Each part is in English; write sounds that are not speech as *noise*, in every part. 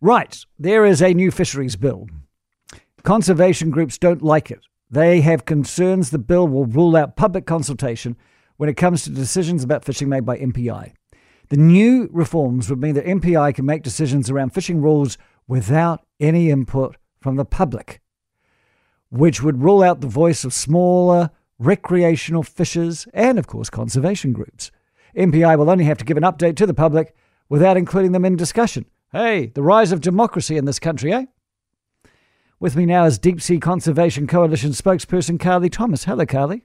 Right, there is a new fisheries bill. Conservation groups don't like it. They have concerns the bill will rule out public consultation when it comes to decisions about fishing made by MPI. The new reforms would mean that MPI can make decisions around fishing rules without any input from the public, which would rule out the voice of smaller recreational fishers and, of course, conservation groups. MPI will only have to give an update to the public without including them in discussion. Hey, the rise of democracy in this country, eh? With me now is Deep Sea Conservation Coalition spokesperson Carly Thomas. Hello, Carly.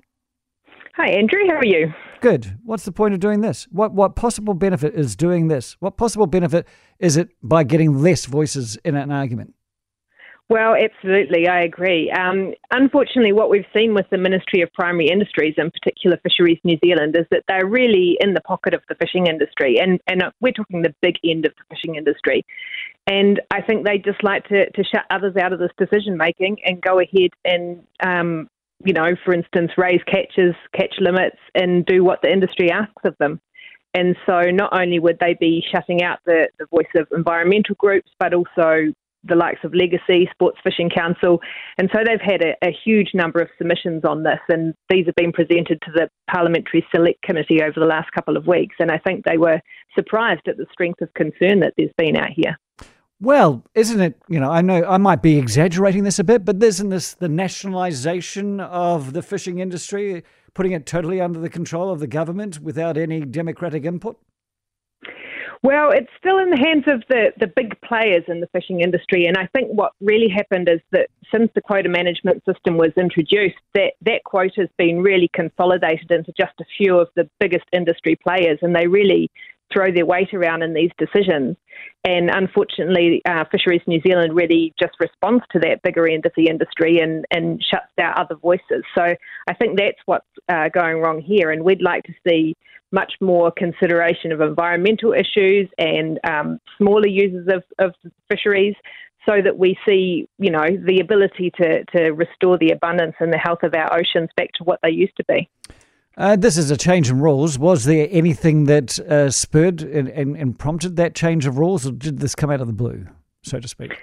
Hi, Andrew. How are you? Good. What's the point of doing this? What what possible benefit is doing this? What possible benefit is it by getting less voices in an argument? Well, absolutely, I agree. Um, unfortunately, what we've seen with the Ministry of Primary Industries, in particular Fisheries New Zealand, is that they're really in the pocket of the fishing industry, and, and we're talking the big end of the fishing industry. And I think they just like to, to shut others out of this decision making and go ahead and, um, you know, for instance, raise catches, catch limits, and do what the industry asks of them. And so not only would they be shutting out the, the voice of environmental groups, but also the likes of LegaSea, Sports Fishing Council. And so they've had a, a, huge number of submissions on this, and these have been presented to the Parliamentary Select Committee over the last couple of weeks. And I think they were surprised at the strength of concern that there's been out here. Well, isn't it? You know, I know I might be exaggerating this a bit, but isn't this the nationalisation of the fishing industry, putting it totally under the control of the government without any democratic input? Well, it's still in the hands of the, the big players in the fishing industry. And I think what really happened is that since the quota management system was introduced, that, that quota has been really consolidated into just a few of the biggest industry players. And they really throw their weight around in these decisions. And unfortunately, uh, Fisheries New Zealand really just responds to that bigger end of the industry and, and shuts down other voices. So I think that's what's uh, going wrong here. And we'd like to see much more consideration of environmental issues and um, smaller users of, of fisheries so that we see, you know, the ability to, to restore the abundance and the health of our oceans back to what they used to be. Uh, this is a change in rules. Was there anything that uh, spurred and, and, and, prompted that change of rules, or did this come out of the blue, so to speak?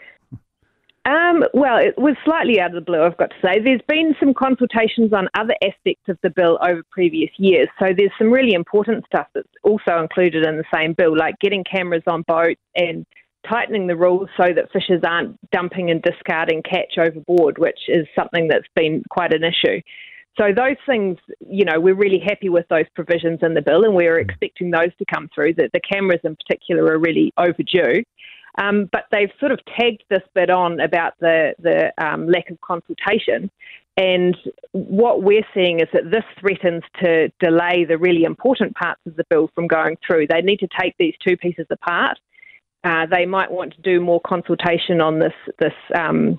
Um, well, it was slightly out of the blue, I've got to say. There's been some consultations on other aspects of the bill over previous years. So there's some really important stuff that's also included in the same bill, like getting cameras on boats and tightening the rules so that fishers aren't dumping and discarding catch overboard, which is something that's been quite an issue. So those things, you know, we're really happy with those provisions in the bill, and we're expecting those to come through. That the cameras in particular are really overdue. Um, but they've sort of tagged this bit on about the the um, lack of consultation, and what we're seeing is that this threatens to delay the really important parts of the bill from going through. They need to take these two pieces apart. Uh, they might want to do more consultation on this this um,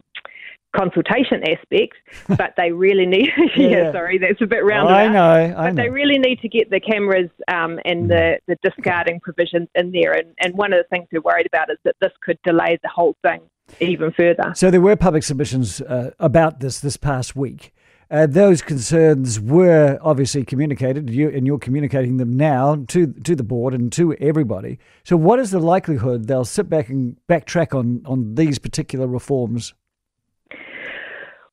consultation aspect, *laughs* but they really need. *laughs* yeah, yeah, sorry, that's a bit rounded. Oh, I know, I but know. they really need to get the cameras um, and the, the discarding provisions in there. And, and one of the things we're worried about is that this could delay the whole thing even further. So there were public submissions uh, about this this past week. Uh, those concerns were obviously communicated, you, and you're communicating them now to to the board and to everybody. So, what is the likelihood they'll sit back and backtrack on on these particular reforms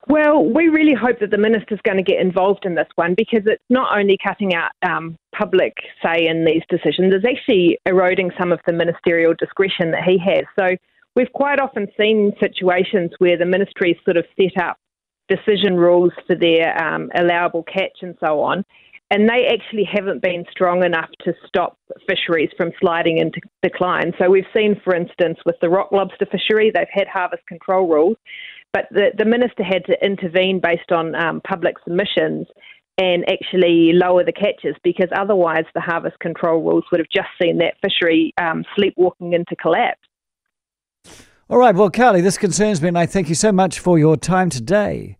well, we really hope that the minister's going to get involved in this one because it's not only cutting out um, public say in these decisions, it's actually eroding some of the ministerial discretion that he has. So we've quite often seen situations where the ministry sort of set up decision rules for their um, allowable catch and so on, and they actually haven't been strong enough to stop fisheries from sliding into decline. So we've seen, for instance, with the rock lobster fishery, they've had harvest control rules but the, the minister had to intervene based on um, public submissions and actually lower the catches because otherwise the harvest control rules would have just seen that fishery um, sleepwalking into collapse. All right, well, Carly, this concerns me, and I thank you so much for your time today.